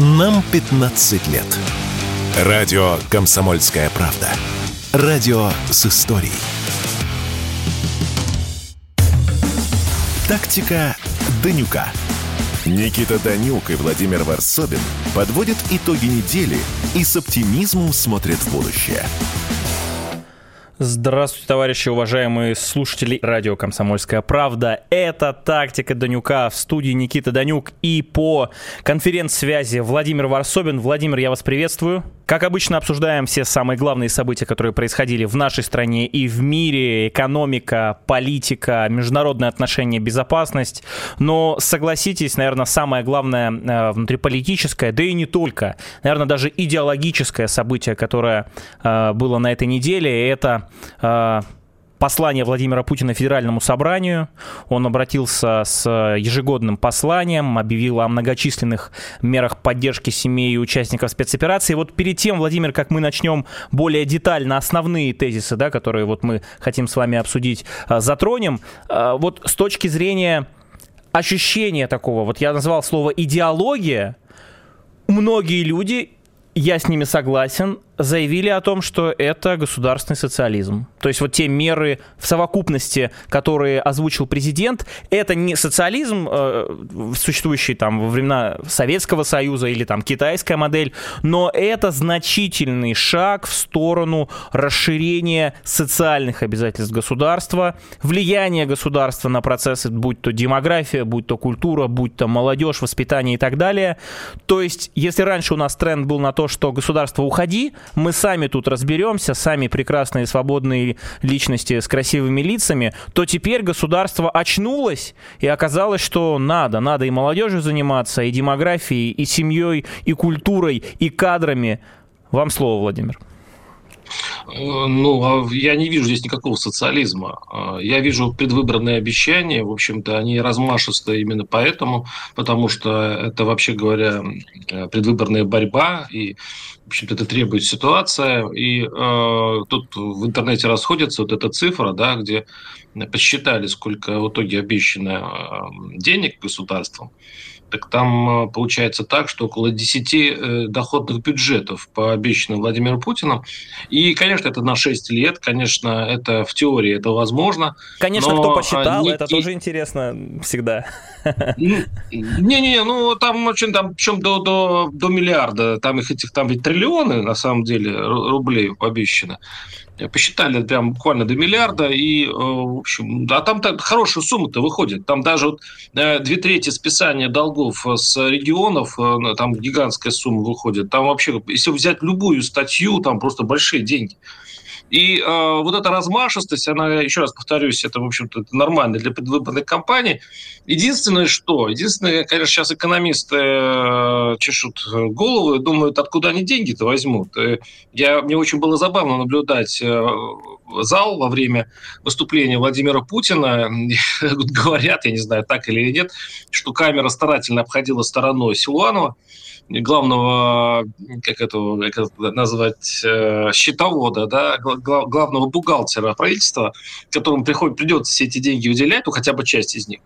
Нам 15 лет. Радио «Комсомольская правда». Радио с историей. Тактика Данюка. Никита Данюк и Владимир Варсобин подводят итоги недели и с оптимизмом смотрят в будущее. Здравствуйте, товарищи, уважаемые слушатели радио «Комсомольская правда». Это «Тактика Данюка» в студии Никита Данюк и по конференц-связи Владимир Варсобин. Владимир, я вас приветствую. Как обычно, обсуждаем все самые главные события, которые происходили в нашей стране и в мире. Экономика, политика, международные отношения, безопасность. Но согласитесь, наверное, самое главное э, внутриполитическое, да и не только, наверное, даже идеологическое событие, которое э, было на этой неделе, это э, послание Владимира Путина Федеральному собранию. Он обратился с ежегодным посланием, объявил о многочисленных мерах поддержки семей и участников спецоперации. Вот перед тем, Владимир, как мы начнем более детально основные тезисы, да, которые вот мы хотим с вами обсудить, а, затронем. А, вот с точки зрения ощущения такого, вот я назвал слово идеология, многие люди я с ними согласен, заявили о том, что это государственный социализм. То есть вот те меры в совокупности, которые озвучил президент, это не социализм, э, существующий там во времена Советского Союза или там китайская модель, но это значительный шаг в сторону расширения социальных обязательств государства, влияния государства на процессы, будь то демография, будь то культура, будь то молодежь, воспитание и так далее. То есть, если раньше у нас тренд был на то, что государство уходи, мы сами тут разберемся, сами прекрасные свободные личности с красивыми лицами, то теперь государство очнулось и оказалось, что надо, надо и молодежью заниматься, и демографией, и семьей, и культурой, и кадрами. Вам слово, Владимир. Ну, а я не вижу здесь никакого социализма. А, я вижу предвыборные обещания. В общем-то, они размашистые именно поэтому, потому что это, вообще говоря, предвыборная борьба, и, в общем-то, это требует ситуация. И э, тут в интернете расходится вот эта цифра, да, где посчитали, сколько в итоге обещано денег государством так там э, получается так, что около 10 э, доходных бюджетов по обещанным Владимиром Путиным. И, конечно, это на 6 лет, конечно, это в теории это возможно. Конечно, кто посчитал, не... это тоже интересно всегда. Не-не, ну там очень там, причем до, до, до миллиарда, там их этих, там ведь триллионы, на самом деле, рублей обещано посчитали прям буквально до миллиарда, и, э, в общем, а там хорошая сумма-то выходит. Там даже вот э, две трети списания долгов с регионов, э, там гигантская сумма выходит. Там вообще, если взять любую статью, там просто большие деньги. И э, вот эта размашистость, она, еще раз повторюсь, это, в общем-то, нормально для предвыборной кампании. Единственное, что, единственное, конечно, сейчас экономисты э, чешут голову и думают, откуда они деньги-то возьмут. И я, мне очень было забавно наблюдать э, зал во время выступления Владимира Путина. Говорят, я не знаю, так или нет, что камера старательно обходила стороной Силуанова главного, как это, как назвать, э, счетовода, да, главного бухгалтера правительства, которому приходит, придется все эти деньги выделять, ну, хотя бы часть из них.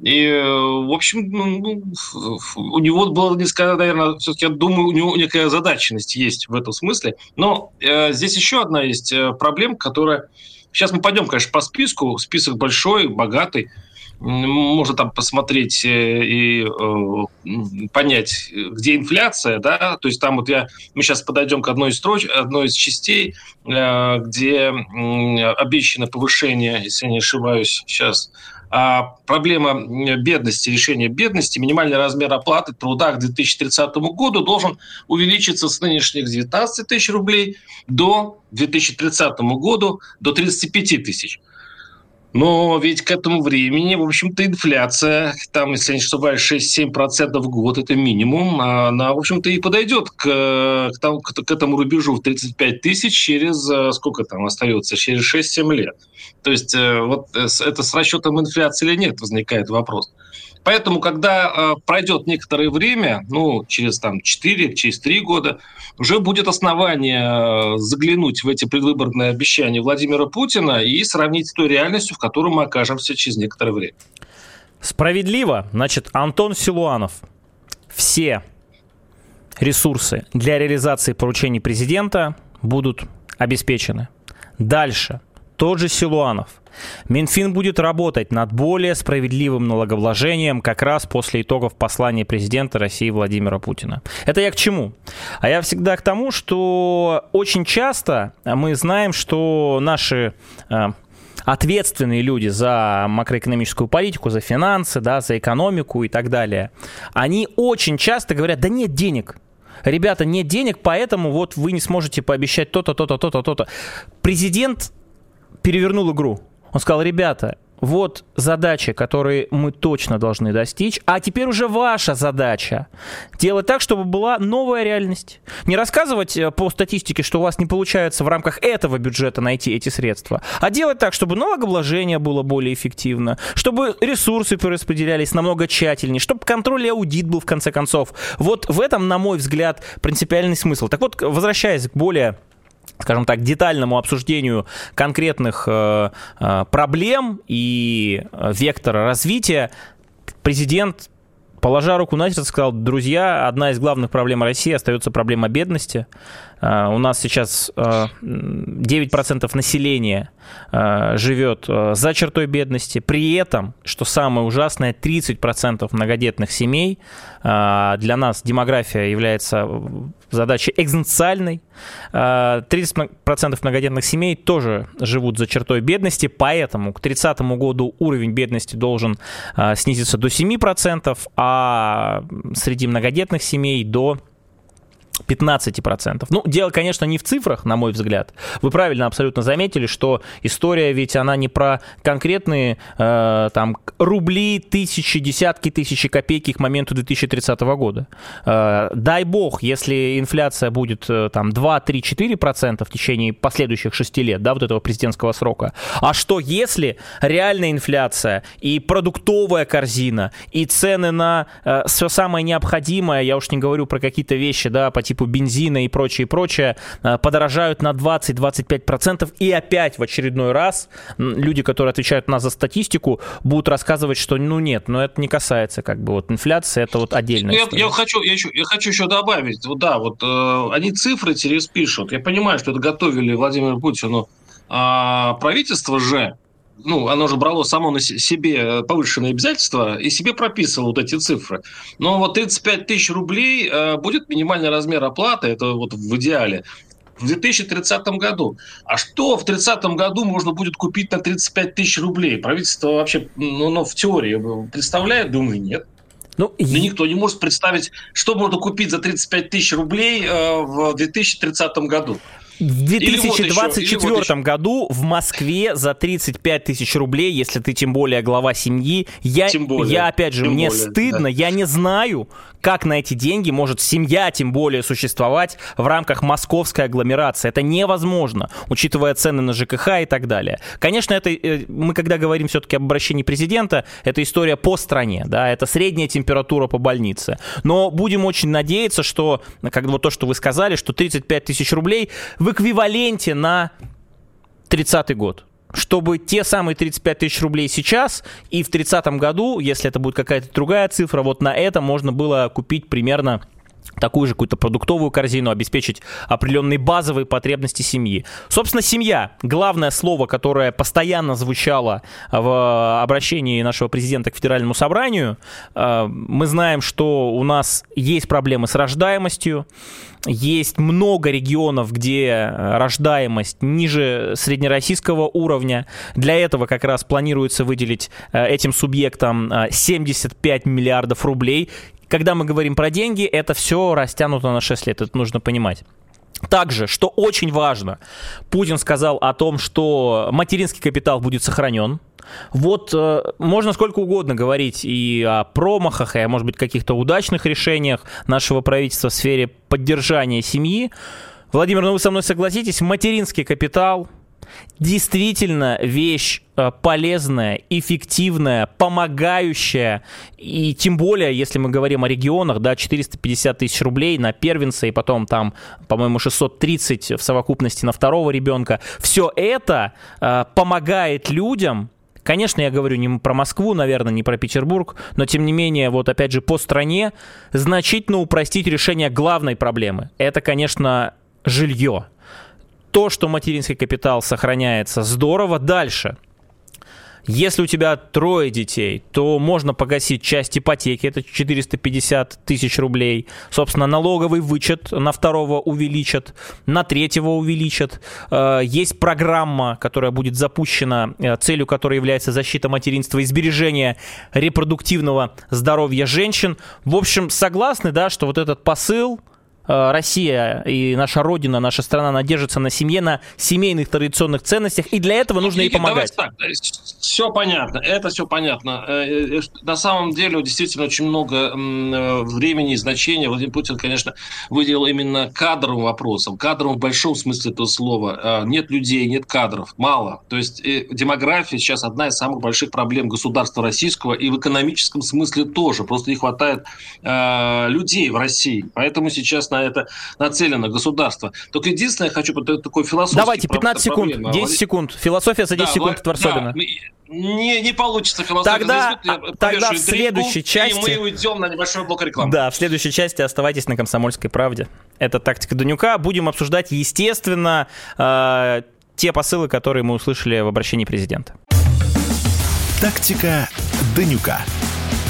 И, в общем, ну, ну у него было несколько, наверное, все-таки, я думаю, у него некая задаченность есть в этом смысле. Но э, здесь еще одна есть э, проблема, которая... Сейчас мы пойдем, конечно, по списку. Список большой, богатый можно там посмотреть э, и э, понять, где инфляция, да, то есть там вот я, мы сейчас подойдем к одной из строч, одной из частей, э, где обещано повышение, если не ошибаюсь, сейчас а проблема бедности, решение бедности, минимальный размер оплаты труда к 2030 году должен увеличиться с нынешних 19 тысяч рублей до 2030 году до 35 тысяч. Но ведь к этому времени, в общем-то, инфляция, там, если не ошибаюсь, 6-7% в год, это минимум, а она, в общем-то, и подойдет к, к, тому, к, к этому рубежу в 35 тысяч через, э, сколько там остается, через 6-7 лет. То есть э, вот э, это с расчетом инфляции или нет, возникает вопрос. Поэтому, когда э, пройдет некоторое время, ну, через там 4, через 3 года, уже будет основание э, заглянуть в эти предвыборные обещания Владимира Путина и сравнить с той реальностью, в которой мы окажемся через некоторое время. Справедливо. Значит, Антон Силуанов. Все ресурсы для реализации поручений президента будут обеспечены. Дальше. Тот же Силуанов. Минфин будет работать над более справедливым налогообложением как раз после итогов послания президента России Владимира Путина. Это я к чему? А я всегда к тому, что очень часто мы знаем, что наши э, ответственные люди за макроэкономическую политику, за финансы, да, за экономику и так далее, они очень часто говорят, да нет денег, ребята, нет денег, поэтому вот вы не сможете пообещать то-то, то-то, то-то, то-то. Президент перевернул игру. Он сказал, ребята, вот задачи, которые мы точно должны достичь, а теперь уже ваша задача делать так, чтобы была новая реальность. Не рассказывать э, по статистике, что у вас не получается в рамках этого бюджета найти эти средства, а делать так, чтобы налогообложение было более эффективно, чтобы ресурсы перераспределялись намного тщательнее, чтобы контроль и аудит был в конце концов. Вот в этом, на мой взгляд, принципиальный смысл. Так вот, возвращаясь к более скажем так, детальному обсуждению конкретных э, э, проблем и э, вектора развития, президент положа руку на сердце, сказал, друзья, одна из главных проблем России остается проблема бедности. Uh, у нас сейчас uh, 9% населения uh, живет за чертой бедности. При этом, что самое ужасное, 30% многодетных семей. Для нас демография является задачей экзистенциальной. 30% многодетных семей тоже живут за чертой бедности, поэтому к 30 году уровень бедности должен снизиться до 7%, а среди многодетных семей до 15%. Ну, дело, конечно, не в цифрах, на мой взгляд. Вы правильно абсолютно заметили, что история ведь она не про конкретные э, там рубли, тысячи, десятки тысяч копейки к моменту 2030 года. Э, дай бог, если инфляция будет э, там 2, 3, 4% в течение последующих 6 лет, да, вот этого президентского срока. А что если реальная инфляция и продуктовая корзина, и цены на э, все самое необходимое, я уж не говорю про какие-то вещи, да, по типу бензина и прочее, прочее, э, подорожают на 20-25%, и опять в очередной раз люди, которые отвечают на за статистику, будут рассказывать, что ну нет, но это не касается как бы вот инфляции, это вот отдельно. Я, я, хочу, я, еще, я хочу еще добавить, вот да, вот э, они цифры через пишут, я понимаю, что это готовили Владимиру Путину, а правительство же ну, оно же брало само на себе повышенные обязательства и себе прописывало вот эти цифры. Но вот 35 тысяч рублей э, будет минимальный размер оплаты, это вот в идеале, в 2030 году. А что в 2030 году можно будет купить на 35 тысяч рублей? Правительство вообще, ну, оно в теории представляет? Думаю, нет. Ну, Но и... никто не может представить, что можно купить за 35 тысяч рублей э, в 2030 году. В 2024 вот еще, году в Москве за 35 тысяч рублей, если ты тем более глава семьи, я, более, я опять же, мне более, стыдно, да. я не знаю, как на эти деньги может семья тем более существовать в рамках московской агломерации. Это невозможно, учитывая цены на ЖКХ и так далее. Конечно, это э, мы когда говорим все-таки об обращении президента, это история по стране, да, это средняя температура по больнице. Но будем очень надеяться, что, как вот то, что вы сказали, что 35 тысяч рублей в эквиваленте на 30-й год. Чтобы те самые 35 тысяч рублей сейчас и в 30 году, если это будет какая-то другая цифра, вот на это можно было купить примерно такую же какую-то продуктовую корзину, обеспечить определенные базовые потребности семьи. Собственно, семья. Главное слово, которое постоянно звучало в обращении нашего президента к федеральному собранию. Э, мы знаем, что у нас есть проблемы с рождаемостью. Есть много регионов, где рождаемость ниже среднероссийского уровня. Для этого как раз планируется выделить э, этим субъектам 75 э, миллиардов рублей когда мы говорим про деньги, это все растянуто на 6 лет, это нужно понимать. Также, что очень важно, Путин сказал о том, что материнский капитал будет сохранен. Вот э, можно сколько угодно говорить и о промахах, и о, может быть, каких-то удачных решениях нашего правительства в сфере поддержания семьи. Владимир, ну вы со мной согласитесь, материнский капитал действительно вещь э, полезная, эффективная, помогающая. И тем более, если мы говорим о регионах, да, 450 тысяч рублей на первенца и потом там, по-моему, 630 в совокупности на второго ребенка. Все это э, помогает людям Конечно, я говорю не про Москву, наверное, не про Петербург, но тем не менее, вот опять же, по стране значительно упростить решение главной проблемы. Это, конечно, жилье. То, что материнский капитал сохраняется, здорово. Дальше. Если у тебя трое детей, то можно погасить часть ипотеки, это 450 тысяч рублей. Собственно, налоговый вычет на второго увеличат, на третьего увеличат. Э, есть программа, которая будет запущена, э, целью которой является защита материнства и сбережение репродуктивного здоровья женщин. В общем, согласны, да, что вот этот посыл, Россия и наша родина, наша страна, она держится на семье, на семейных традиционных ценностях, и для этого нужно ей помогать. Так, все понятно, это все понятно. Э, э, на самом деле, действительно, очень много времени и значения Владимир Путин, конечно, выделил именно кадровым вопросом. Кадровым в большом смысле этого слова. Нет людей, нет кадров, мало. То есть демография сейчас одна из самых больших проблем государства российского, и в экономическом смысле тоже. Просто не хватает людей в России. Поэтому сейчас на это нацелено государство. Только единственное, я хочу такой философский... Давайте, 15 секунд, проблема. 10 секунд. Философия за 10 да, секунд от Варсобина. Да, не, не получится философия тогда, тогда в следующей части... И мы уйдем на небольшой блок рекламы. Да, в следующей части оставайтесь на «Комсомольской правде». Это «Тактика Данюка». Будем обсуждать, естественно, э, те посылы, которые мы услышали в обращении президента. «Тактика Данюка».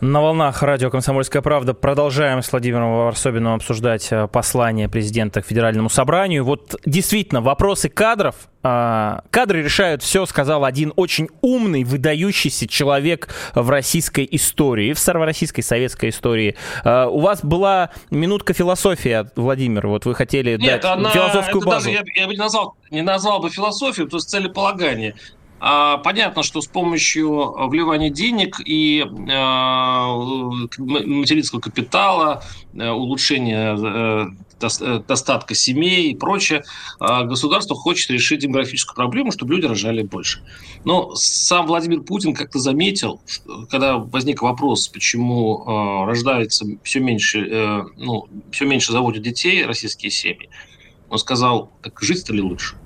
На волнах радио «Комсомольская правда» продолжаем с Владимиром Варсобиным обсуждать э, послание президента к Федеральному собранию. Вот действительно, вопросы кадров, а, кадры решают все, сказал один очень умный, выдающийся человек в российской истории, в старороссийской советской истории. А, у вас была минутка философии, Владимир, вот вы хотели Нет, дать она, философскую это базу. Даже, я, я бы не назвал, не назвал бы философию, то есть целеполагание. А, понятно, что с помощью вливания денег и а, материнского капитала, э, улучшения э, э, достатка семей и прочее, государство хочет решить демографическую проблему, чтобы люди рожали больше. Но сам Владимир Путин как-то заметил, когда возник вопрос, почему рождается все меньше, ну, все меньше заводят детей российские семьи, он сказал, так жить-то ли лучше?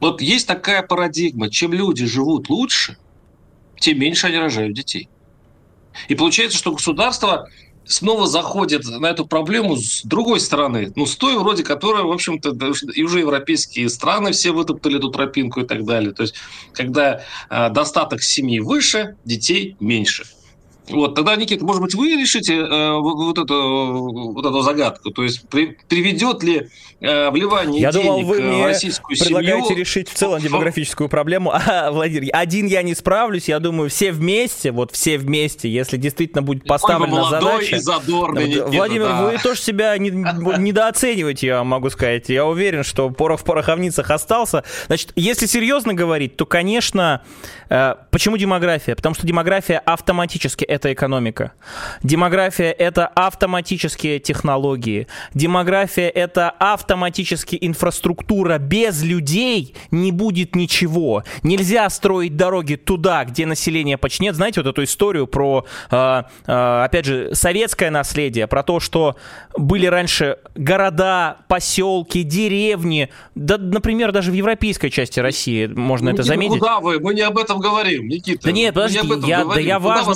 Вот есть такая парадигма, чем люди живут лучше, тем меньше они рожают детей. И получается, что государство снова заходит на эту проблему с другой стороны. Ну, с той вроде, которая, в общем-то, и уже европейские страны все вытоптали эту тропинку и так далее. То есть, когда э, достаток семьи выше, детей меньше. Вот, тогда, Никита, может быть, вы решите э, вот, эту, вот эту загадку? То есть, при, приведет ли э, вливание я денег думал, вы в российскую мне предлагаете решить в целом демографическую проблему. А, Владимир, один я не справлюсь, я думаю, все вместе, вот все вместе, если действительно будет поставлена задача... И задорный, Никита, Владимир, да. вы тоже себя не, недооцениваете, я могу сказать. Я уверен, что порох в пороховницах остался. Значит, если серьезно говорить, то, конечно, э, почему демография? Потому что демография автоматически это экономика. Демография – это автоматические технологии. Демография – это автоматически инфраструктура. Без людей не будет ничего. Нельзя строить дороги туда, где население почти нет. Знаете вот эту историю про, э, э, опять же, советское наследие, про то, что были раньше города, поселки, деревни, да, например, даже в европейской части России можно Никита, это заметить. куда вы? Мы не об этом говорим, Никита. Да нет, подожди, я, да я важно,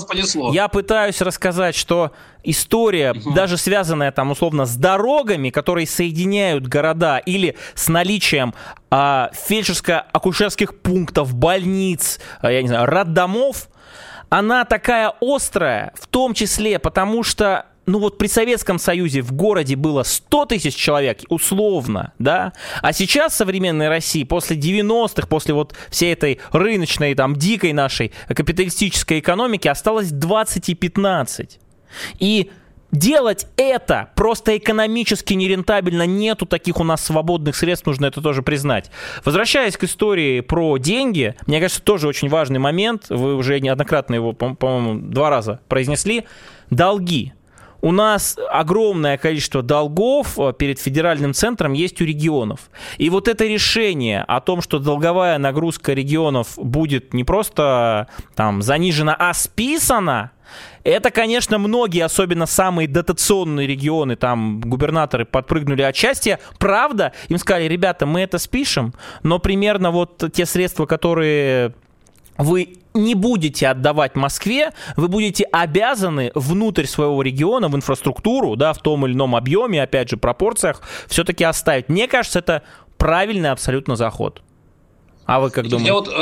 я пытаюсь рассказать, что история, угу. даже связанная там условно с дорогами, которые соединяют города, или с наличием а, фельдшерско-акушерских пунктов, больниц, а, я не знаю, роддомов, она такая острая, в том числе потому, что ну вот при Советском Союзе в городе было 100 тысяч человек, условно, да, а сейчас в современной России после 90-х, после вот всей этой рыночной, там, дикой нашей капиталистической экономики осталось 20 и 15. И Делать это просто экономически нерентабельно, нету таких у нас свободных средств, нужно это тоже признать. Возвращаясь к истории про деньги, мне кажется, тоже очень важный момент, вы уже неоднократно его, по-моему, два раза произнесли, долги у нас огромное количество долгов э, перед федеральным центром есть у регионов. И вот это решение о том, что долговая нагрузка регионов будет не просто там занижена, а списана, это, конечно, многие, особенно самые дотационные регионы, там губернаторы подпрыгнули от счастья. Правда, им сказали, ребята, мы это спишем, но примерно вот те средства, которые вы не будете отдавать Москве, вы будете обязаны внутрь своего региона, в инфраструктуру, да, в том или ином объеме, опять же, пропорциях, все-таки оставить. Мне кажется, это правильный абсолютно заход. А вы как думаете? Вот, э,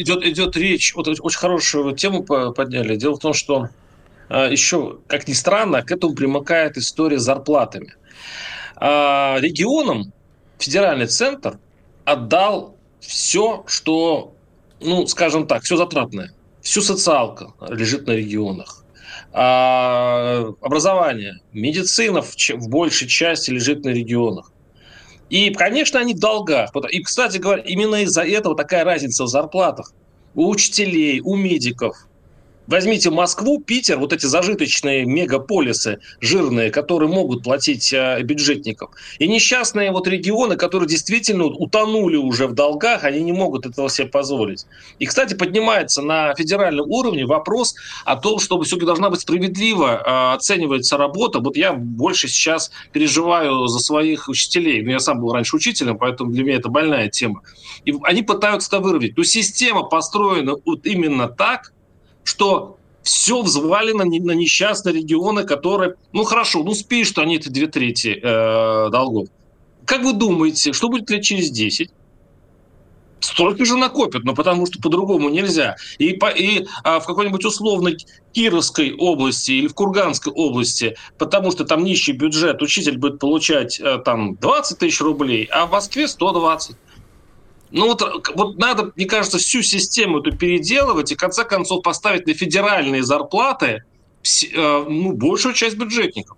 идет, идет речь, вот очень хорошую тему подняли. Дело в том, что э, еще, как ни странно, к этому примыкает история с зарплатами. Э, регионам федеральный центр отдал все, что ну, скажем так, все затратное. Всю социалка лежит на регионах. А образование, медицина в, в большей части лежит на регионах. И, конечно, они в долгах. И, кстати говоря, именно из-за этого такая разница в зарплатах у учителей, у медиков – Возьмите Москву, Питер, вот эти зажиточные мегаполисы жирные, которые могут платить э, бюджетникам. И несчастные вот регионы, которые действительно утонули уже в долгах, они не могут этого себе позволить. И, кстати, поднимается на федеральном уровне вопрос о том, чтобы все-таки должна быть справедливо э, оцениваться работа. Вот я больше сейчас переживаю за своих учителей. Ну, я сам был раньше учителем, поэтому для меня это больная тема. И они пытаются это выровнять. Но система построена вот именно так, что все взвалено на несчастные регионы, которые, ну хорошо, ну спишь, что они это две трети э, долгов. Как вы думаете, что будет лет через 10? Столько же накопят, но потому что по-другому нельзя. И, по, и а, в какой-нибудь условной Кировской области или в Курганской области, потому что там нищий бюджет, учитель будет получать а, там 20 тысяч рублей, а в Москве 120. Ну вот, вот надо, мне кажется, всю систему эту переделывать и в конце концов поставить на федеральные зарплаты э, ну, большую часть бюджетников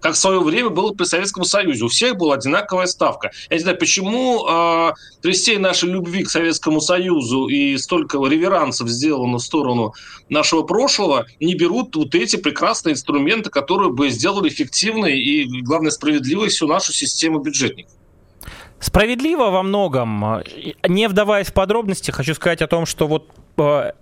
как в свое время было при Советском Союзе. У всех была одинаковая ставка. Я не знаю, почему э, при всей нашей любви к Советскому Союзу и столько реверансов сделано в сторону нашего прошлого, не берут вот эти прекрасные инструменты, которые бы сделали эффективной и, главное, справедливой всю нашу систему бюджетников. Справедливо во многом. Не вдаваясь в подробности, хочу сказать о том, что вот э,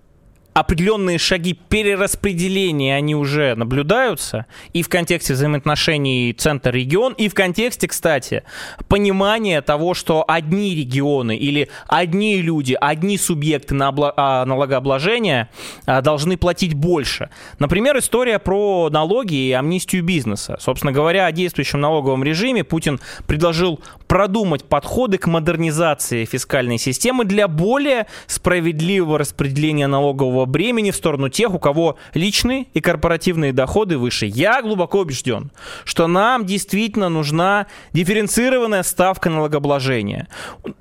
определенные шаги перераспределения, они уже наблюдаются, и в контексте взаимоотношений центр-регион, и в контексте, кстати, понимания того, что одни регионы или одни люди, одни субъекты а, налогообложения а, должны платить больше. Например, история про налоги и амнистию бизнеса. Собственно говоря, о действующем налоговом режиме Путин предложил продумать подходы к модернизации фискальной системы для более справедливого распределения налогового бремени в сторону тех, у кого личные и корпоративные доходы выше. Я глубоко убежден, что нам действительно нужна дифференцированная ставка налогообложения.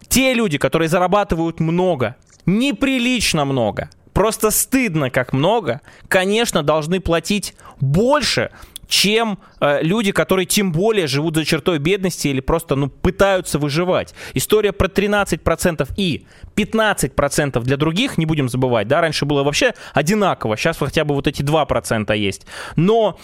Те люди, которые зарабатывают много, неприлично много, просто стыдно как много, конечно, должны платить больше чем э, люди, которые тем более живут за чертой бедности или просто ну, пытаются выживать. История про 13% и 15% для других, не будем забывать, да, раньше было вообще одинаково, сейчас хотя бы вот эти 2% есть. Но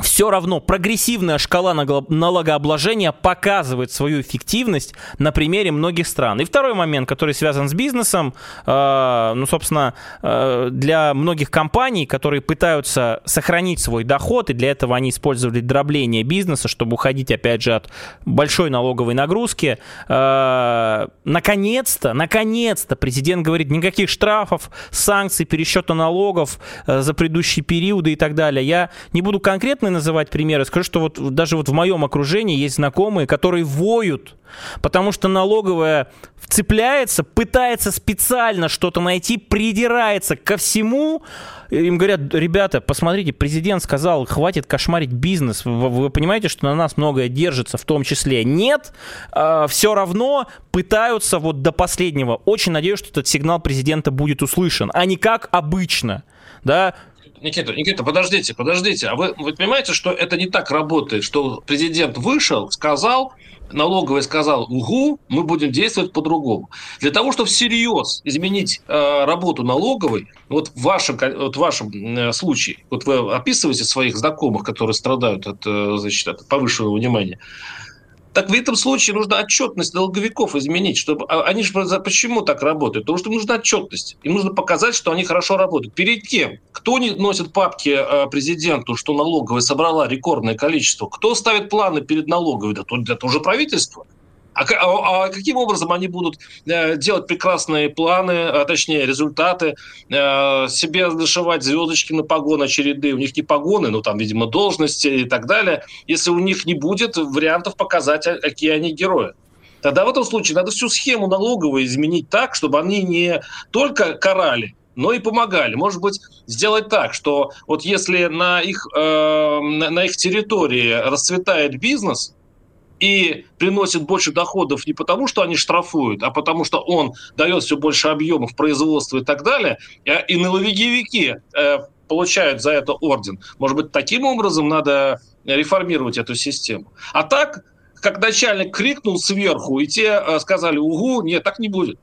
все равно прогрессивная шкала налогообложения показывает свою эффективность на примере многих стран. И второй момент, который связан с бизнесом, э, ну, собственно, э, для многих компаний, которые пытаются сохранить свой доход, и для этого они использовали дробление бизнеса, чтобы уходить, опять же, от большой налоговой нагрузки, э, наконец-то, наконец-то президент говорит, никаких штрафов, санкций, пересчета налогов э, за предыдущие периоды и так далее. Я не буду конкретно конкретные называть примеры, скажу, что вот даже вот в моем окружении есть знакомые, которые воют, потому что налоговая вцепляется, пытается специально что-то найти, придирается ко всему. Им говорят, ребята, посмотрите, президент сказал, хватит кошмарить бизнес. Вы, вы понимаете, что на нас многое держится, в том числе. Нет, э, все равно пытаются вот до последнего. Очень надеюсь, что этот сигнал президента будет услышан, а не как обычно. Да, Никита, Никита, подождите, подождите. А вы, вы понимаете, что это не так работает, что президент вышел, сказал, налоговая сказала, угу, мы будем действовать по-другому. Для того, чтобы всерьез изменить э, работу налоговой, вот в вашем, вот в вашем э, случае, вот вы описываете своих знакомых, которые страдают от, э, значит, от повышенного внимания, так в этом случае нужно отчетность налоговиков изменить, чтобы а, они же почему так работают? Потому что нужна отчетность. Им нужно показать, что они хорошо работают. Перед тем, кто не носит папки а, президенту, что налоговая собрала рекордное количество, кто ставит планы перед налоговой, да, это уже правительство. А, а, а каким образом они будут э, делать прекрасные планы, а точнее результаты, э, себе нашивать звездочки на погоны очередные? У них не погоны, но там, видимо, должности и так далее, если у них не будет вариантов показать, какие они герои. Тогда в этом случае надо всю схему налоговой изменить так, чтобы они не только карали, но и помогали. Может быть, сделать так, что вот если на их, э, на их территории расцветает бизнес, и приносит больше доходов не потому, что они штрафуют, а потому что он дает все больше объемов производства и так далее, э, и налоговики э, получают за это орден. Может быть, таким образом надо реформировать эту систему. А так, как начальник крикнул сверху, и те э, сказали, угу, нет, так не будет.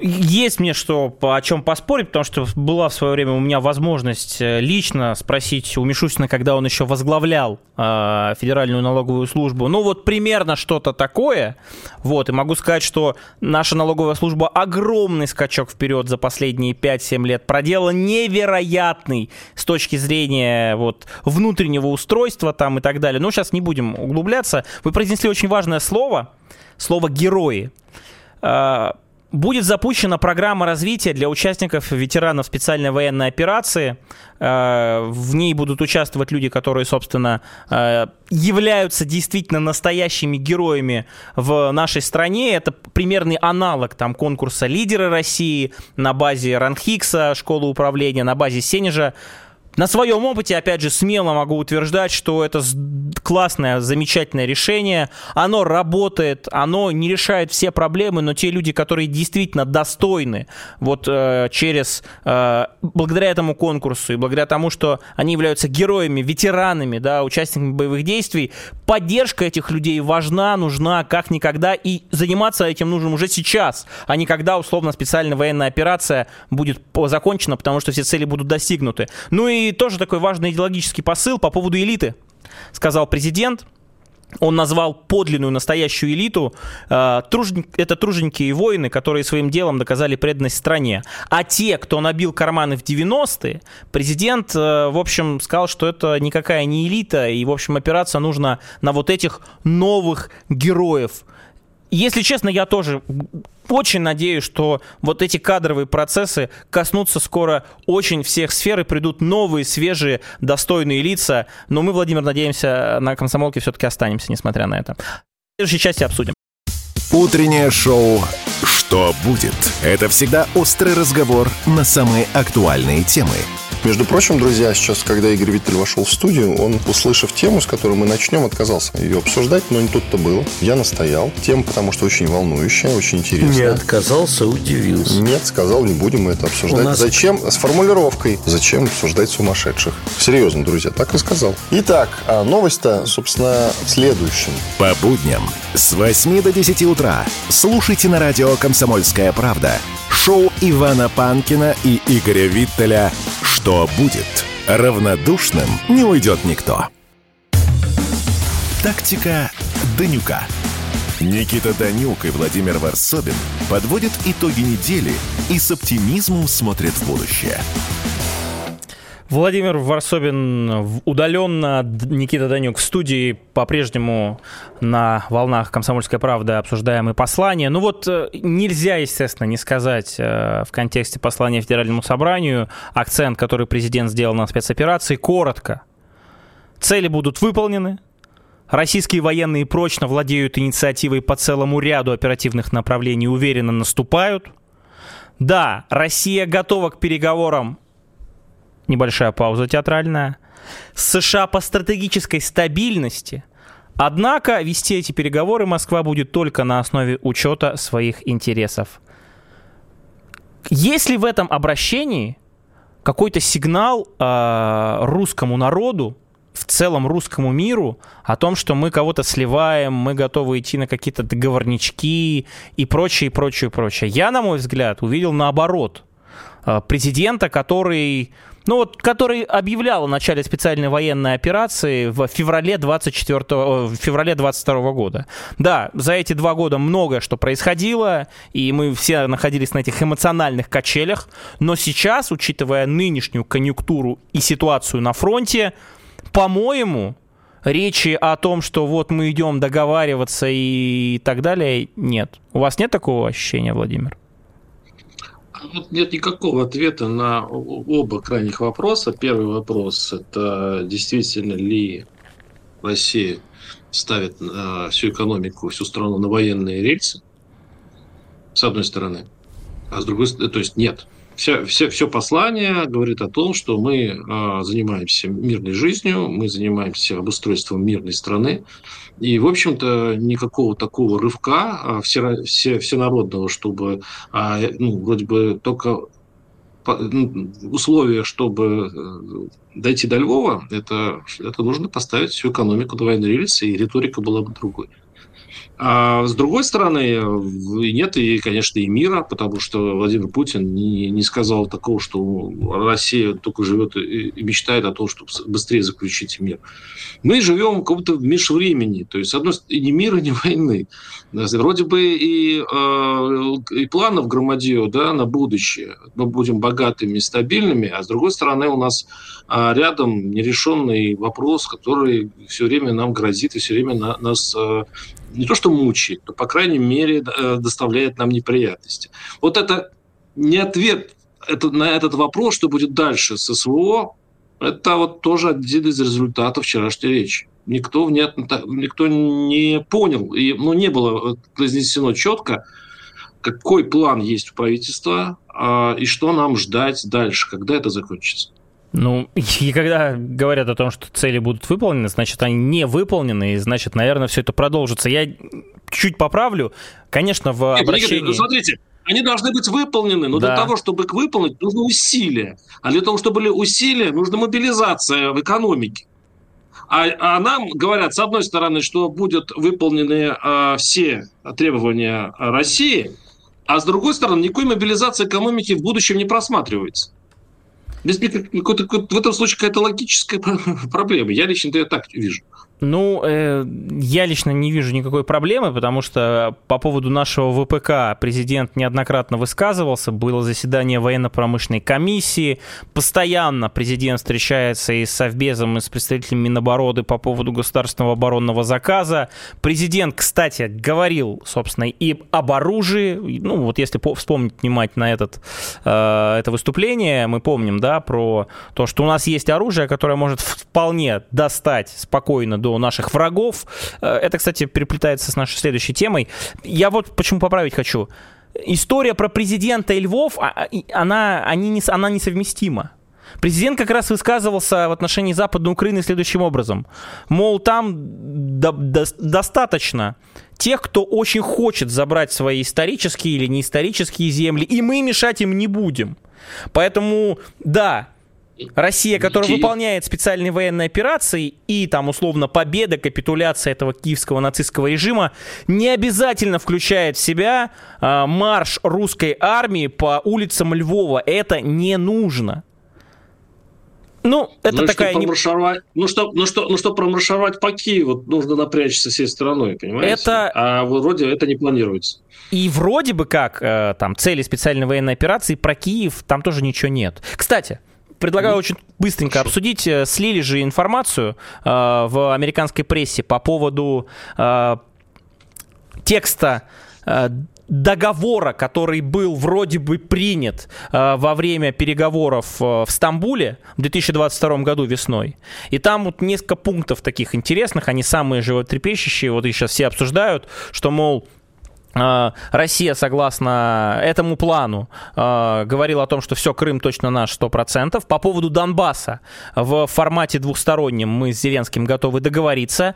Есть мне что о чем поспорить, потому что была в свое время у меня возможность э, лично спросить у Мишустина, когда он еще возглавлял э, Федеральную налоговую службу. Ну вот примерно что-то такое. Вот, и могу сказать, что наша налоговая служба огромный скачок вперед за последние 5-7 лет проделала, невероятный с точки зрения вот внутреннего устройства там и так далее. Но сейчас не будем углубляться. Вы произнесли очень важное слово, слово «герои». Будет запущена программа развития для участников ветеранов специальной военной операции. Э, в ней будут участвовать люди, которые, собственно, э, являются действительно настоящими героями в нашей стране. Это примерный аналог там, конкурса «Лидеры России» на базе Ранхикса, школы управления, на базе Сенежа. На своем опыте, опять же, смело могу утверждать, что это классное, замечательное решение. Оно работает, оно не решает все проблемы, но те люди, которые действительно достойны вот э, через, э, благодаря этому конкурсу и благодаря тому, что они являются героями, ветеранами, да, участниками боевых действий, поддержка этих людей важна, нужна как никогда, и заниматься этим нужно уже сейчас, а не когда, условно, специальная военная операция будет закончена, потому что все цели будут достигнуты. Ну и тоже такой важный идеологический посыл по поводу элиты. Сказал президент, он назвал подлинную настоящую элиту э, тружен... это труженики воины, которые своим делом доказали преданность стране. А те, кто набил карманы в 90-е, президент, э, в общем, сказал, что это никакая не элита, и, в общем, опираться нужно на вот этих новых героев. Если честно, я тоже очень надеюсь, что вот эти кадровые процессы коснутся скоро очень всех сфер и придут новые, свежие, достойные лица. Но мы, Владимир, надеемся, на комсомолке все-таки останемся, несмотря на это. В следующей части обсудим. Утреннее шоу «Что будет?» Это всегда острый разговор на самые актуальные темы – между прочим, друзья, сейчас, когда Игорь Виттель вошел в студию, он, услышав тему, с которой мы начнем, отказался ее обсуждать, но не тут-то было. Я настоял. Тема, потому что очень волнующая, очень интересная. Не отказался, удивился. Нет, сказал, не будем мы это обсуждать. нас... Зачем? С формулировкой. Зачем обсуждать сумасшедших? Серьезно, друзья, так и сказал. Итак, а новость-то, собственно, в следующем. По будням с 8 до 10 утра слушайте на радио «Комсомольская правда» шоу Ивана Панкина и Игоря Виттеля «Что будет?». Равнодушным не уйдет никто. Тактика Данюка. Никита Данюк и Владимир Варсобин подводят итоги недели и с оптимизмом смотрят в будущее. Владимир Варсобин удаленно, Никита Данюк в студии, по-прежнему на волнах «Комсомольская правда» обсуждаемые послания. Ну вот э, нельзя, естественно, не сказать э, в контексте послания Федеральному собранию акцент, который президент сделал на спецоперации, коротко. Цели будут выполнены, Российские военные прочно владеют инициативой по целому ряду оперативных направлений, уверенно наступают. Да, Россия готова к переговорам небольшая пауза театральная, США по стратегической стабильности. Однако вести эти переговоры Москва будет только на основе учета своих интересов. Есть ли в этом обращении какой-то сигнал э, русскому народу в целом русскому миру о том, что мы кого-то сливаем, мы готовы идти на какие-то договорнички и прочее, и прочее, и прочее. Я, на мой взгляд, увидел наоборот. Э, президента, который ну вот, который объявлял о начале специальной военной операции в феврале 24 в феврале 22 года. Да, за эти два года многое что происходило, и мы все находились на этих эмоциональных качелях, но сейчас, учитывая нынешнюю конъюнктуру и ситуацию на фронте, по-моему, речи о том, что вот мы идем договариваться и так далее, нет. У вас нет такого ощущения, Владимир? Вот нет никакого ответа на оба крайних вопроса. Первый вопрос – это действительно ли Россия ставит э, всю экономику, всю страну на военные рельсы, с одной стороны, а с другой стороны, то есть нет – все, все, все послание говорит о том, что мы э, занимаемся мирной жизнью, мы занимаемся обустройством мирной страны. И, в общем-то, никакого такого рывка а, все, все, всенародного, чтобы а, ну, вроде бы только ну, условия, чтобы э, дойти до Львова, это, это нужно поставить всю экономику на военные рельсы, и риторика была бы другой. А с другой стороны, нет и, конечно, и мира, потому что Владимир Путин не, не сказал такого, что Россия только живет и мечтает о том, чтобы быстрее заключить мир. Мы живем в каком-то межвремени, то есть, одной стороны, ни мира, ни войны. Вроде бы и, э, и планов громадье да, на будущее. Мы будем богатыми, стабильными, а с другой стороны, у нас а, рядом нерешенный вопрос, который все время нам грозит и все время нас э, не то что мучает, но, по крайней мере, э, доставляет нам неприятности. Вот это не ответ это, на этот вопрос, что будет дальше с СВО, это вот тоже один из результатов вчерашней речи. Никто, внятно, никто не понял, и, ну, не было произнесено четко, какой план есть у правительства а, и что нам ждать дальше, когда это закончится. Ну, и когда говорят о том, что цели будут выполнены, значит, они не выполнены, и значит, наверное, все это продолжится. Я чуть поправлю. Конечно, в Нет, обращении... Игорь, ну, смотрите, они должны быть выполнены, но да. для того, чтобы их выполнить, нужно усилия. А для того, чтобы были усилия, нужна мобилизация в экономике. А, а нам говорят, с одной стороны, что будут выполнены э, все требования России, а с другой стороны, никакой мобилизации экономики в будущем не просматривается. Без, в этом случае какая-то логическая проблема. Я лично это так вижу. Ну, э, я лично не вижу никакой проблемы, потому что по поводу нашего ВПК президент неоднократно высказывался, было заседание военно-промышленной комиссии, постоянно президент встречается и с Совбезом, и с представителями Минобороны по поводу государственного оборонного заказа. Президент, кстати, говорил, собственно, и об оружии, ну, вот если вспомнить внимательно этот, э, это выступление, мы помним, да, про то, что у нас есть оружие, которое может вполне достать спокойно до до наших врагов. Э, это, кстати, переплетается с нашей следующей темой. Я вот почему поправить хочу. История про президента и Львов, а, а, она, они не, она несовместима. Президент как раз высказывался в отношении Западной Украины следующим образом. Мол, там до, до, достаточно тех, кто очень хочет забрать свои исторические или неисторические земли, и мы мешать им не будем. Поэтому, да, Россия, которая Киев. выполняет специальные военные операции и там условно победа, капитуляция этого киевского нацистского режима, не обязательно включает в себя э, марш русской армии по улицам Львова. Это не нужно. Ну, это ну, такая... Что промаршировать, ну, что, ну, что, ну, что промаршировать по Киеву, нужно напрячься всей страной, понимаете? Это... А вроде это не планируется. И вроде бы как э, там цели специальной военной операции про Киев там тоже ничего нет. Кстати, предлагаю очень быстренько обсудить. Э, слили же информацию э, в американской прессе по поводу э, текста э, договора, который был вроде бы принят э, во время переговоров э, в Стамбуле в 2022 году весной. И там вот несколько пунктов таких интересных, они самые животрепещущие, вот их сейчас все обсуждают, что, мол, Россия, согласно этому плану, а, говорила о том, что все, Крым точно наш 100%. По поводу Донбасса в формате двухстороннем мы с Зеленским готовы договориться.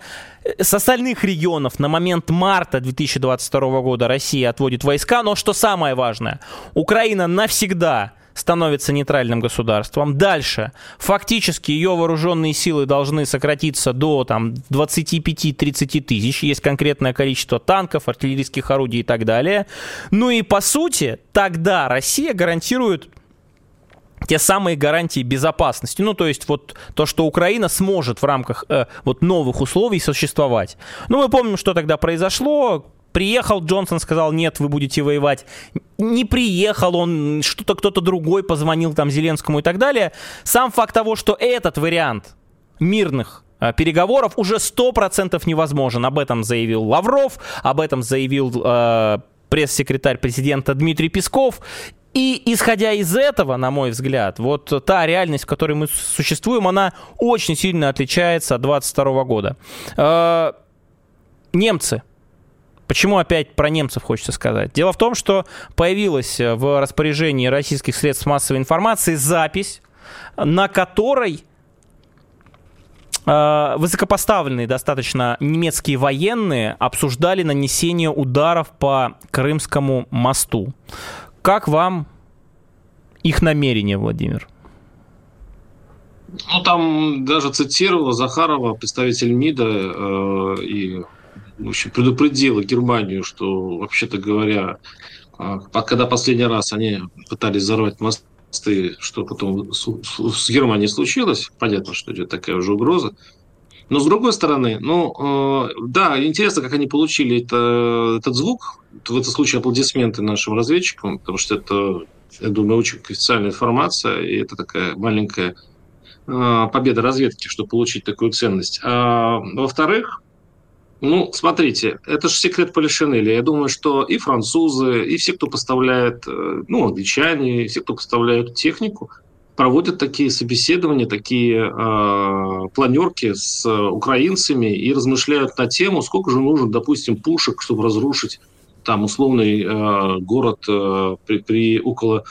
С остальных регионов на момент марта 2022 года Россия отводит войска, но что самое важное, Украина навсегда становится нейтральным государством. Дальше. Фактически ее вооруженные силы должны сократиться до там, 25-30 тысяч. Есть конкретное количество танков, артиллерийских орудий и так далее. Ну и по сути, тогда Россия гарантирует те самые гарантии безопасности. Ну, то есть вот то, что Украина сможет в рамках э, вот новых условий существовать. Ну, мы помним, что тогда произошло. Приехал Джонсон, сказал, нет, вы будете воевать. Не приехал он, что-то кто-то другой позвонил там Зеленскому и так далее. Сам факт того, что этот вариант мирных э, переговоров уже 100% невозможен. Об этом заявил Лавров, об этом заявил э, пресс-секретарь президента Дмитрий Песков. И исходя из этого, на мой взгляд, вот та реальность, в которой мы существуем, она очень сильно отличается от 22 года. Э, немцы Почему опять про немцев хочется сказать? Дело в том, что появилась в распоряжении российских средств массовой информации запись, на которой э, высокопоставленные достаточно немецкие военные обсуждали нанесение ударов по Крымскому мосту. Как вам их намерение, Владимир? Ну, там даже цитировал Захарова, представитель МИДа, э, и в общем, предупредила Германию, что, вообще-то говоря, а, когда последний раз они пытались взорвать мосты, что потом с, Германией случилось, понятно, что идет такая уже угроза. Но с другой стороны, ну, э, да, интересно, как они получили это, этот звук. В этом случае аплодисменты нашим разведчикам, потому что это, я думаю, очень официальная информация, и это такая маленькая э, победа разведки, чтобы получить такую ценность. А во-вторых, ну, смотрите, это же секрет Полишинеля. Я думаю, что и французы, и все, кто поставляет, э, ну, англичане, и все, кто поставляют технику, проводят такие собеседования, такие э, планерки с украинцами и размышляют на тему, сколько же нужно, допустим, пушек, чтобы разрушить там условный э, город э, при, при около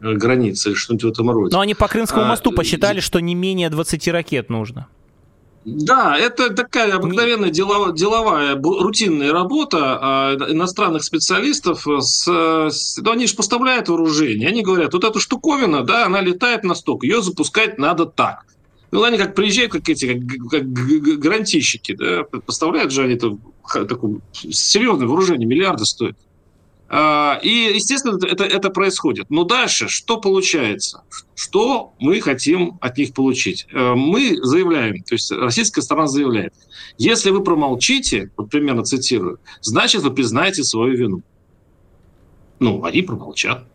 э, границы, что-нибудь в этом роде. Но они по Крымскому а, мосту посчитали, что не менее 20 ракет нужно. Да, это такая обыкновенная деловая, деловая рутинная работа а, иностранных специалистов. С, с, ну, они же поставляют вооружение. Они говорят, вот эта штуковина, да, она летает на сток, ее запускать надо так. Ну, они как приезжают, как эти, как, как гарантийщики, да, поставляют же они это, такое серьезное вооружение, миллиарды стоит. А, и, естественно, это, это происходит. Но дальше что получается? Что мы хотим от них получить? Э, мы заявляем, то есть российская сторона заявляет, если вы промолчите, вот примерно цитирую, значит, вы признаете свою вину. Ну, они промолчат.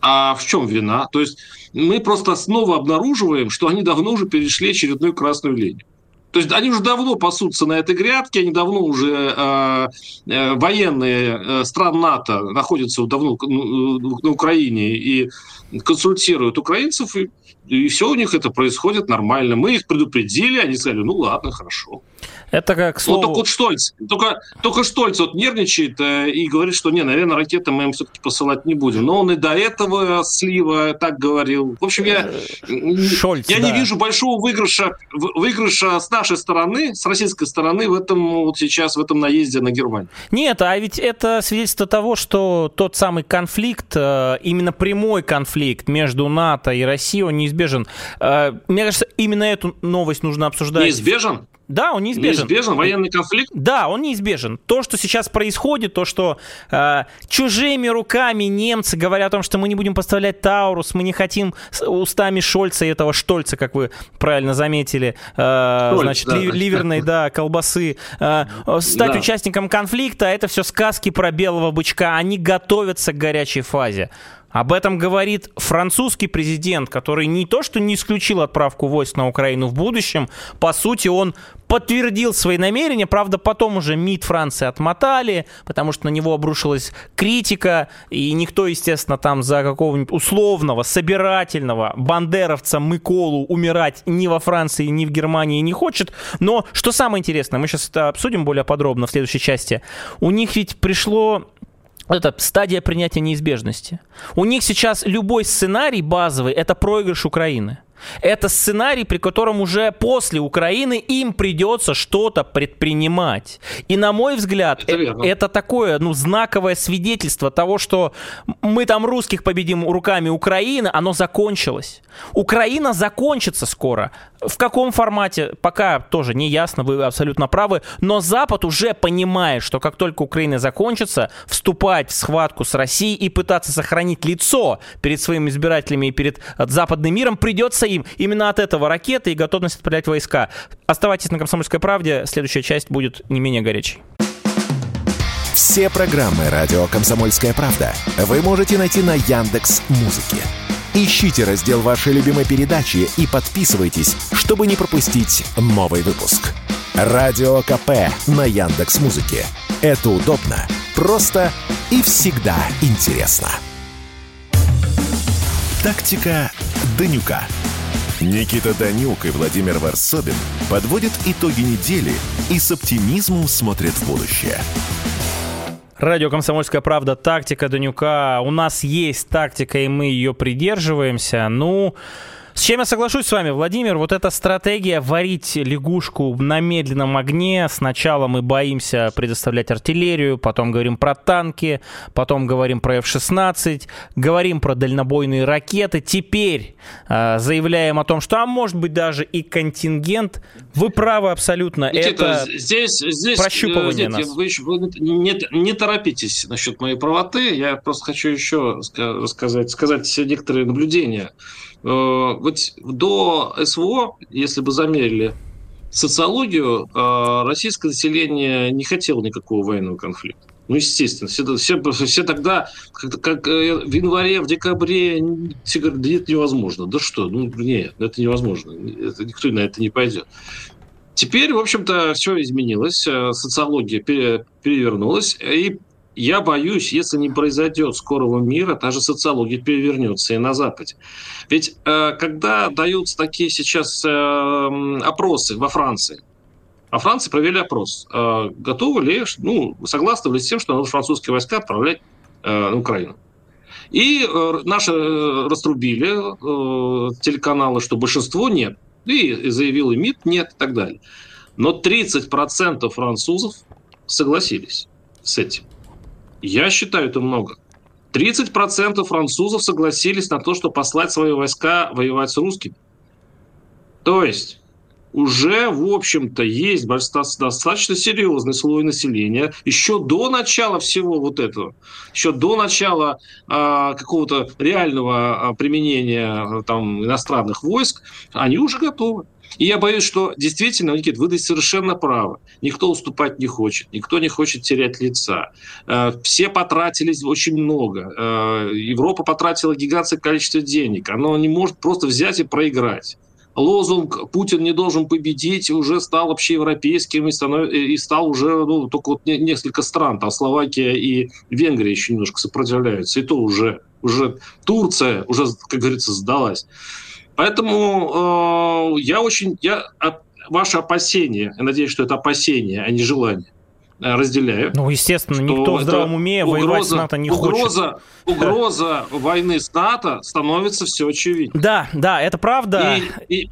А в чем вина? То есть мы просто снова обнаруживаем, что они давно уже перешли очередную красную линию. То есть они уже давно пасутся на этой грядке, они давно уже э, э, военные э, стран НАТО находятся давно на Украине и консультируют украинцев, и, и все у них это происходит нормально. Мы их предупредили, они сказали, ну ладно, хорошо. Это как слово... Вот только вот Штольц, только, только Штольц вот нервничает э, и говорит, что не, наверное, ракеты мы им все-таки посылать не будем. Но он и до этого слива так говорил. В общем, я, Шольц, я да. не вижу большого выигрыша, выигрыша с нашей стороны, с российской стороны в этом вот сейчас, в этом наезде на Германию. Нет, а ведь это свидетельство того, что тот самый конфликт, э, именно прямой конфликт между НАТО и Россией, он неизбежен. Э, мне кажется, именно эту новость нужно обсуждать. Неизбежен? Да, он неизбежен. Неизбежен военный конфликт? Да, он неизбежен. То, что сейчас происходит, то, что э, чужими руками немцы говорят о том, что мы не будем поставлять Таурус, мы не хотим устами Шольца и этого Штольца, как вы правильно заметили, э, Штольц, значит, да. ливерной, да, колбасы, э, стать да. участником конфликта, это все сказки про белого бычка. Они готовятся к горячей фазе. Об этом говорит французский президент, который не то что не исключил отправку войск на Украину в будущем, по сути он подтвердил свои намерения, правда потом уже МИД Франции отмотали, потому что на него обрушилась критика, и никто, естественно, там за какого-нибудь условного, собирательного бандеровца Миколу умирать ни во Франции, ни в Германии не хочет. Но что самое интересное, мы сейчас это обсудим более подробно в следующей части, у них ведь пришло это стадия принятия неизбежности. У них сейчас любой сценарий базовый – это проигрыш Украины. Это сценарий, при котором уже после Украины им придется что-то предпринимать. И на мой взгляд, это, это такое, ну, знаковое свидетельство того, что мы там русских победим руками Украины, оно закончилось. Украина закончится скоро. В каком формате, пока тоже не ясно, вы абсолютно правы, но Запад уже понимает, что как только Украина закончится, вступать в схватку с Россией и пытаться сохранить лицо перед своими избирателями и перед западным миром придется им. Именно от этого ракеты и готовность отправлять войска. Оставайтесь на «Комсомольской правде», следующая часть будет не менее горячей. Все программы «Радио Комсомольская правда» вы можете найти на Яндекс Музыке. Ищите раздел вашей любимой передачи и подписывайтесь, чтобы не пропустить новый выпуск. Радио КП на Яндекс Музыке. Это удобно, просто и всегда интересно. Тактика Данюка. Никита Данюк и Владимир Варсобин подводят итоги недели и с оптимизмом смотрят в будущее. Радио «Комсомольская правда», тактика Данюка. У нас есть тактика, и мы ее придерживаемся. Ну, с чем я соглашусь с вами, Владимир, вот эта стратегия варить лягушку на медленном огне. Сначала мы боимся предоставлять артиллерию, потом говорим про танки, потом говорим про F-16, говорим про дальнобойные ракеты. Теперь э, заявляем о том, что, а может быть, даже и контингент. Вы правы абсолютно. Никита, Это здесь, здесь, прощупывание здесь, нас. Вы, вы не, не торопитесь насчет моей правоты. Я просто хочу еще рассказать, сказать некоторые наблюдения Э, вот до СВО, если бы замерили социологию, э, российское население не хотело никакого военного конфликта. Ну, естественно, все, все, все тогда, как, как э, в январе, в декабре, все говорят, да это невозможно. Да что, ну нет, это невозможно. Это, никто на это не пойдет. Теперь, в общем-то, все изменилось, социология перевернулась, и я боюсь, если не произойдет скорого мира, та же социология перевернется и на Западе. Ведь э, когда даются такие сейчас э, опросы во Франции, во Франции провели опрос, э, готовы ли, ну, согласны ли с тем, что надо французские войска отправлять на Украину. И наши раструбили телеканалы, что большинство нет. И заявил и МИД нет и так далее. Но 30% французов согласились с этим. Я считаю, это много. 30% французов согласились на то, что послать свои войска воевать с русскими. То есть уже, в общем-то, есть достаточно серьезный слой населения еще до начала всего вот этого, еще до начала э, какого-то реального а, применения там, иностранных войск, они уже готовы. И я боюсь, что действительно, Никит, вы совершенно правы. Никто уступать не хочет, никто не хочет терять лица. Э, все потратились очень много. Э, Европа потратила гигантское количество денег. Оно не может просто взять и проиграть лозунг «Путин не должен победить» уже стал общеевропейским и, станов... и стал уже ну, только вот несколько стран, там Словакия и Венгрия еще немножко сопротивляются, и то уже, уже Турция уже, как говорится, сдалась. Поэтому э, я очень, я ваши опасения, я надеюсь, что это опасения, а не желание, э, разделяю. Ну, естественно, никто в здравом уме угроза, воевать с НАТО не угроза, хочет. Угроза войны с НАТО становится все очевиднее. Да, да, это правда. И, и,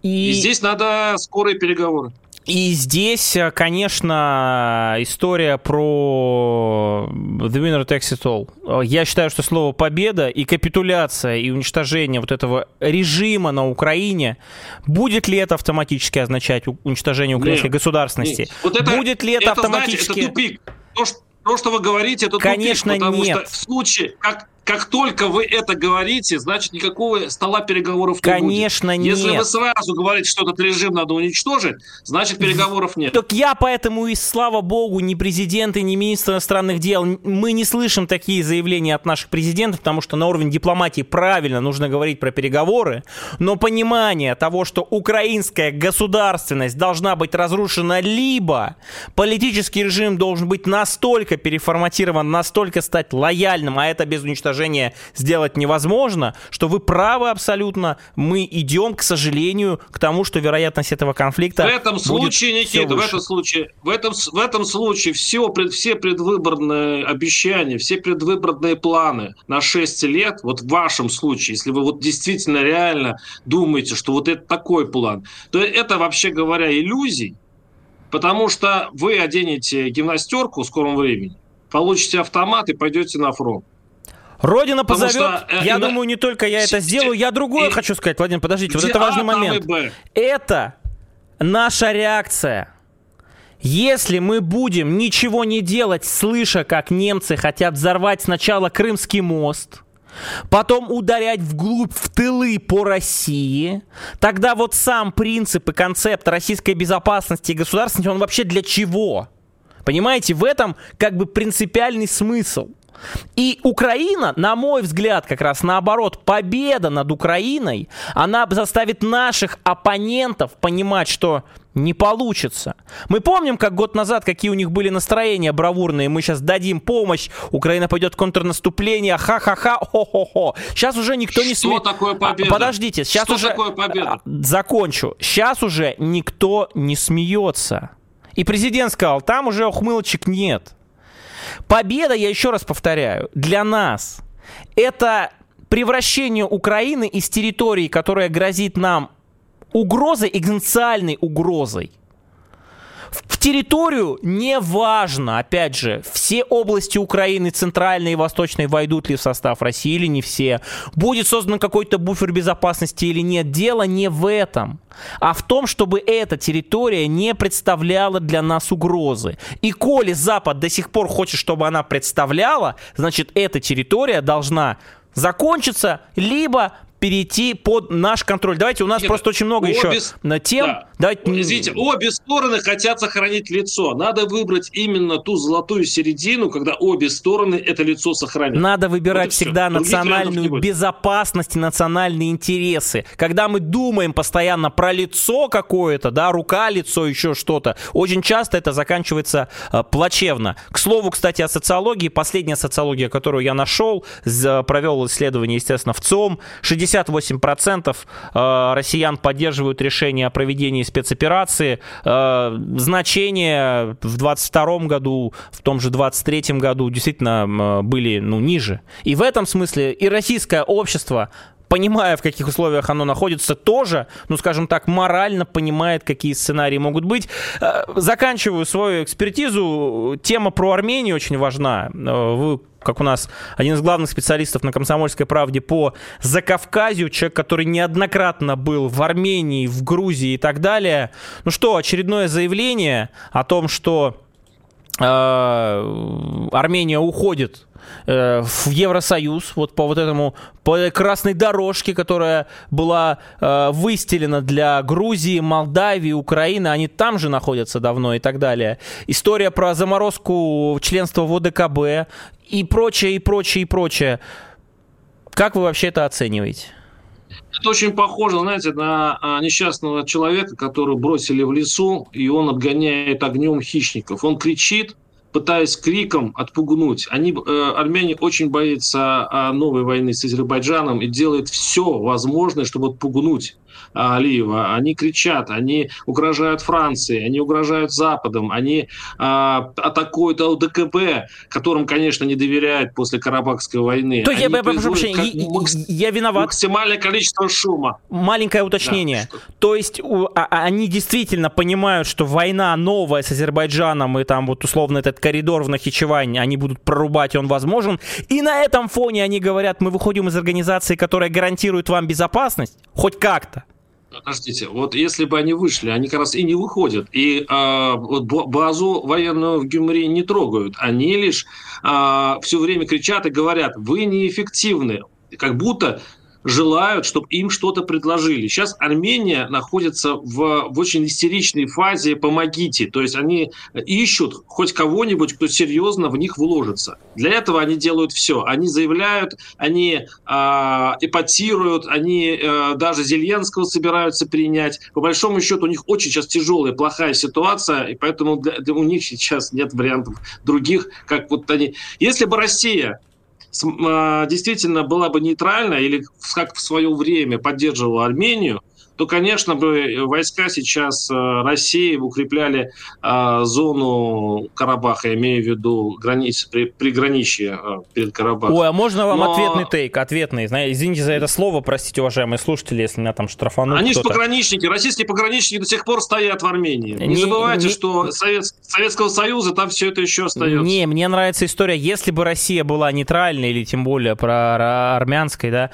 и... и здесь надо скорые переговоры. И здесь, э, конечно, история про The Winner Takes It All. Я считаю, что слово победа и капитуляция и уничтожение вот этого режима на Украине, будет ли это автоматически означать уничтожение украинской нет, государственности? Нет. Вот это, будет ли это, это автоматически... Знаете, это тупик. То, что, то, что вы говорите, это Конечно, тупик, потому нет. что в случае, как, как только вы это говорите, значит, никакого стола переговоров не Конечно, будет. Если нет. вы сразу говорите, что этот режим надо уничтожить, значит, переговоров нет. Так я поэтому и, слава богу, ни президенты, ни министр иностранных дел, мы не слышим такие заявления от наших президентов, потому что на уровне дипломатии правильно нужно говорить про переговоры, но понимание того, что украинская государственность должна быть разрушена, либо политический режим должен быть настолько переформатирован, настолько стать лояльным, а это без уничтожения предложение сделать невозможно, что вы правы абсолютно. Мы идем, к сожалению, к тому, что вероятность этого конфликта. В этом случае, Никита, в этом случае, в этом, в этом случае все, все предвыборные обещания, все предвыборные планы на 6 лет, вот в вашем случае, если вы вот действительно реально думаете, что вот это такой план, то это, вообще говоря, иллюзий, потому что вы оденете гимнастерку в скором времени, получите автомат и пойдете на фронт. Родина позовет. Что, э, я и, думаю, не только я это сделаю, я другое и, хочу сказать, Владимир, подождите, вот это важный а, момент. Это наша реакция. Если мы будем ничего не делать, слыша, как немцы хотят взорвать сначала Крымский мост, потом ударять вглубь, в тылы по России, тогда вот сам принцип и концепт российской безопасности и государственности, он вообще для чего? Понимаете, в этом как бы принципиальный смысл. И Украина, на мой взгляд, как раз наоборот, победа над Украиной, она заставит наших оппонентов понимать, что не получится. Мы помним, как год назад, какие у них были настроения бравурные. Мы сейчас дадим помощь, Украина пойдет в контрнаступление, ха-ха-ха, хо-хо-хо. Сейчас уже никто не смеет. Что такое победа? Подождите, сейчас Что уже... такое победа? Закончу. Сейчас уже никто не смеется. И президент сказал, там уже ухмылочек нет. Победа, я еще раз повторяю, для нас это превращение Украины из территории, которая грозит нам угрозой, экзистенциальной угрозой, территорию неважно, опять же, все области Украины, центральной и восточной, войдут ли в состав России или не все. Будет создан какой-то буфер безопасности или нет. Дело не в этом, а в том, чтобы эта территория не представляла для нас угрозы. И коли Запад до сих пор хочет, чтобы она представляла, значит, эта территория должна закончиться, либо перейти под наш контроль. Давайте, у нас Нет, просто очень много обе... еще на тем. Да. Давайте... Извините, обе стороны хотят сохранить лицо. Надо выбрать именно ту золотую середину, когда обе стороны это лицо сохранят. Надо выбирать вот всегда все. национальную безопасность и национальные интересы. Когда мы думаем постоянно про лицо какое-то, да, рука, лицо, еще что-то, очень часто это заканчивается э, плачевно. К слову, кстати, о социологии. Последняя социология, которую я нашел, провел исследование, естественно, в ЦОМ. 60 58% э, россиян поддерживают решение о проведении спецоперации. Э, значения в 22 году, в том же 23 году действительно были ну, ниже. И в этом смысле и российское общество понимая, в каких условиях оно находится, тоже, ну, скажем так, морально понимает, какие сценарии могут быть. Э, заканчиваю свою экспертизу. Тема про Армению очень важна. Вы как у нас один из главных специалистов на «Комсомольской правде» по Закавказью, человек, который неоднократно был в Армении, в Грузии и так далее. Ну что, очередное заявление о том, что э, Армения уходит э, в Евросоюз, вот по вот этому, по красной дорожке, которая была э, выстелена для Грузии, Молдавии, Украины, они там же находятся давно и так далее. История про заморозку членства в ОДКБ и прочее, и прочее, и прочее. Как вы вообще это оцениваете? Это очень похоже, знаете, на а, несчастного человека, которого бросили в лесу, и он отгоняет огнем хищников. Он кричит, пытаясь криком отпугнуть. Они, э, армяне очень боятся э, новой войны с Азербайджаном и делают все возможное, чтобы отпугнуть Алиева. Они кричат, они угрожают Франции, они угрожают Западом, они э, атакуют ЛДКБ, которым, конечно, не доверяют после Карабахской войны. То я, я, прошу прощения, я, я виноват. Максимальное количество шума. Маленькое уточнение. Да, То есть у, а, а, они действительно понимают, что война новая с Азербайджаном и там вот условно этот коридор в Нахичевань они будут прорубать, он возможен. И на этом фоне они говорят, мы выходим из организации, которая гарантирует вам безопасность, хоть как-то. Подождите, вот если бы они вышли, они как раз и не выходят. И э, вот базу военную в Гюмри не трогают. Они лишь э, все время кричат и говорят, вы неэффективны. Как будто желают, чтобы им что-то предложили. Сейчас Армения находится в, в очень истеричной фазе «помогите». То есть они ищут хоть кого-нибудь, кто серьезно в них вложится. Для этого они делают все. Они заявляют, они э, эпатируют, они э, даже Зеленского собираются принять. По большому счету у них очень сейчас тяжелая, плохая ситуация, и поэтому для, для, у них сейчас нет вариантов других, как вот они... Если бы Россия действительно была бы нейтральна или как в свое время поддерживала Армению, то, конечно, бы войска сейчас э, России укрепляли э, зону Карабаха, имея в виду границы, при, приграничье э, перед Карабахом. Ой, а можно вам Но... ответный тейк, ответный? Извините за это слово, простите, уважаемые слушатели, если меня там штрафанут Они же пограничники, российские пограничники до сих пор стоят в Армении. Не, не забывайте, не... что Совет... Советского Союза там все это еще остается. Не, мне нравится история, если бы Россия была нейтральной, или тем более про армянской, да,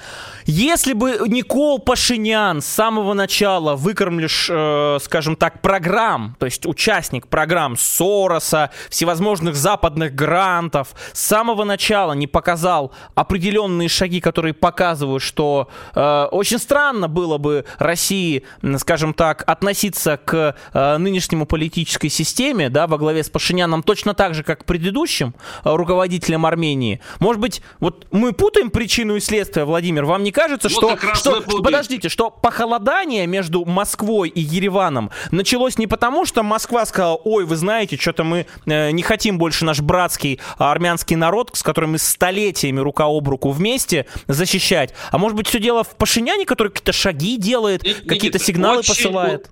если бы Никол Пашинян с самого начала выкормлишь, э, скажем так, программ, то есть участник программ Сороса, всевозможных западных грантов, с самого начала не показал определенные шаги, которые показывают, что э, очень странно было бы России, скажем так, относиться к э, нынешнему политической системе, да, во главе с Пашиняном точно так же, как к предыдущим э, руководителям Армении. Может быть, вот мы путаем причину и следствие, Владимир, вам не кажется, вот что, что подождите, что похолодание между Москвой и Ереваном началось не потому, что Москва сказала, ой, вы знаете, что-то мы э, не хотим больше наш братский армянский народ, с которым мы столетиями рука об руку вместе защищать, а может быть все дело в Пашиняне, который какие-то шаги делает, какие-то сигналы очень, посылает?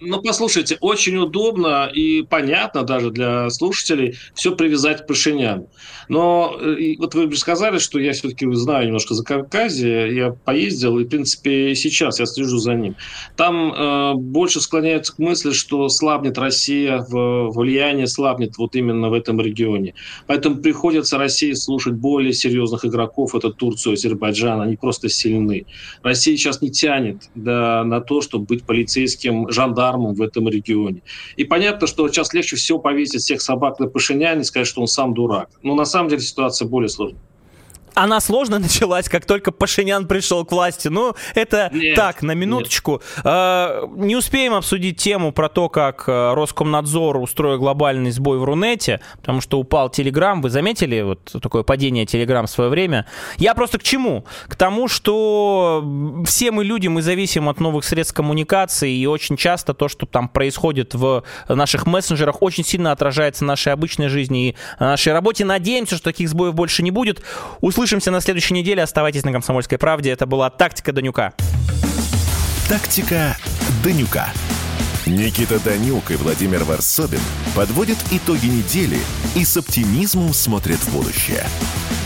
Ну, послушайте, очень удобно и понятно даже для слушателей все привязать к Пашиняну. Но э, вот вы сказали, что я все-таки знаю немножко за Кавказе, я поездил, и, в принципе, сейчас я слежу за ним. Там э, больше склоняются к мысли, что слабнет Россия, в, влияние слабнет вот именно в этом регионе. Поэтому приходится России слушать более серьезных игроков, это Турцию, Азербайджан, они просто сильны. Россия сейчас не тянет да, на то, чтобы быть полицейским жандармом в этом регионе. И понятно, что сейчас легче всего повесить всех собак на Пашиняне и сказать, что он сам дурак. Но на самом деле ситуация более сложная она сложно началась, как только Пашинян пришел к власти. Ну, это нет, так, на минуточку. Э, не успеем обсудить тему про то, как э, Роскомнадзор устроил глобальный сбой в Рунете, потому что упал Телеграм. Вы заметили вот такое падение Телеграм в свое время? Я просто к чему? К тому, что все мы люди, мы зависим от новых средств коммуникации, и очень часто то, что там происходит в наших мессенджерах, очень сильно отражается в нашей обычной жизни и нашей работе. Надеемся, что таких сбоев больше не будет. Услышим Услышимся на следующей неделе. Оставайтесь на «Комсомольской правде». Это была «Тактика Данюка». «Тактика Данюка». Никита Данюк и Владимир Варсобин подводят итоги недели и с оптимизмом смотрят в будущее –